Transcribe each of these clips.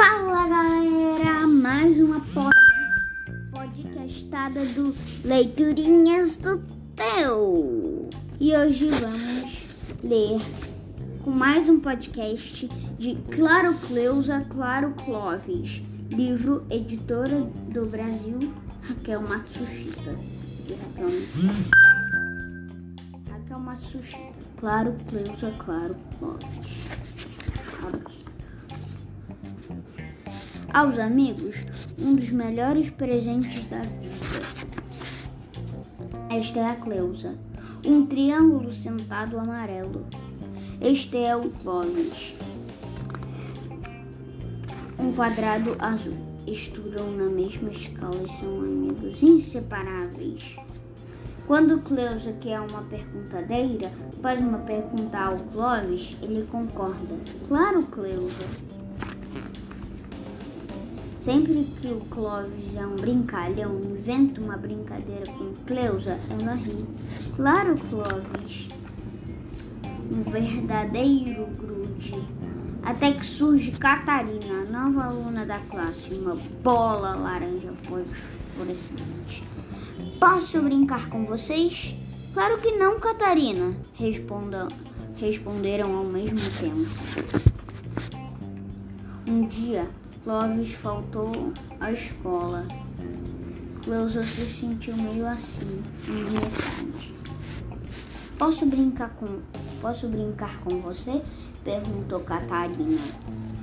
Fala galera, mais uma podcastada do Leiturinhas do Teu. E hoje vamos ler com mais um podcast de Claro Cleusa, Claro Clóvis, livro Editora do Brasil, Raquel Matsushita. De Raquel. Raquel Matsushita, Claro Cleusa, Claro Clóvis. Aos amigos, um dos melhores presentes da vida. Esta é a Cleusa, um triângulo sentado amarelo. Este é o Clóvis, um quadrado azul. Estudam na mesma escola e são amigos inseparáveis. Quando Cleusa quer uma perguntadeira, faz uma pergunta ao Clóvis, ele concorda. Claro, Cleusa. Sempre que o Clóvis é um brincalhão, inventa uma brincadeira com Cleusa, ela ri. Claro, Clóvis. Um verdadeiro grude. Até que surge Catarina, a nova aluna da classe, uma bola laranja fluorescente. Posso brincar com vocês? Claro que não, Catarina, responda, responderam ao mesmo tempo. Um dia, Clóvis faltou à escola. Cleusa se sentiu meio assim, tarde. Posso brincar com Posso brincar com você? perguntou Catarina.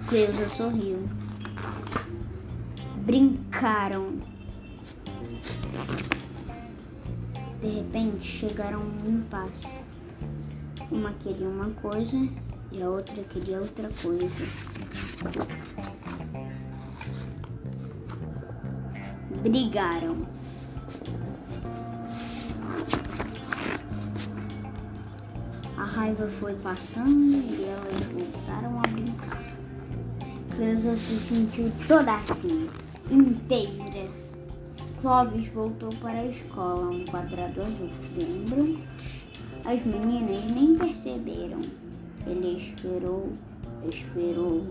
Cleusa sorriu. Brincaram. De repente chegaram um impasse. Uma queria uma coisa e a outra queria outra coisa. Brigaram. A raiva foi passando e elas voltaram a brincar. Cleusa se sentiu toda assim, inteira. Clóvis voltou para a escola, um quadrado azul. Lembram? As meninas nem perceberam. Ele esperou, esperou,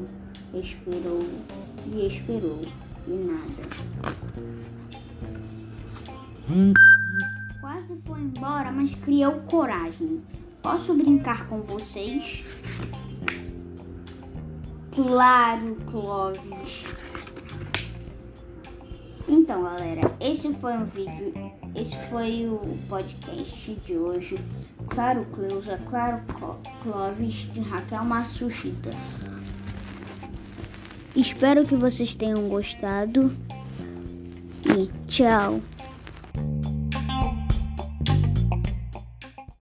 esperou e esperou e nada. Quase foi embora, mas criou coragem. Posso brincar com vocês? Claro, Clóvis. Então, galera, esse foi um vídeo, esse foi o podcast de hoje. Claro, Cleusa, Claro, Clóvis, de Raquel Massuchita. Espero que vocês tenham gostado e tchau.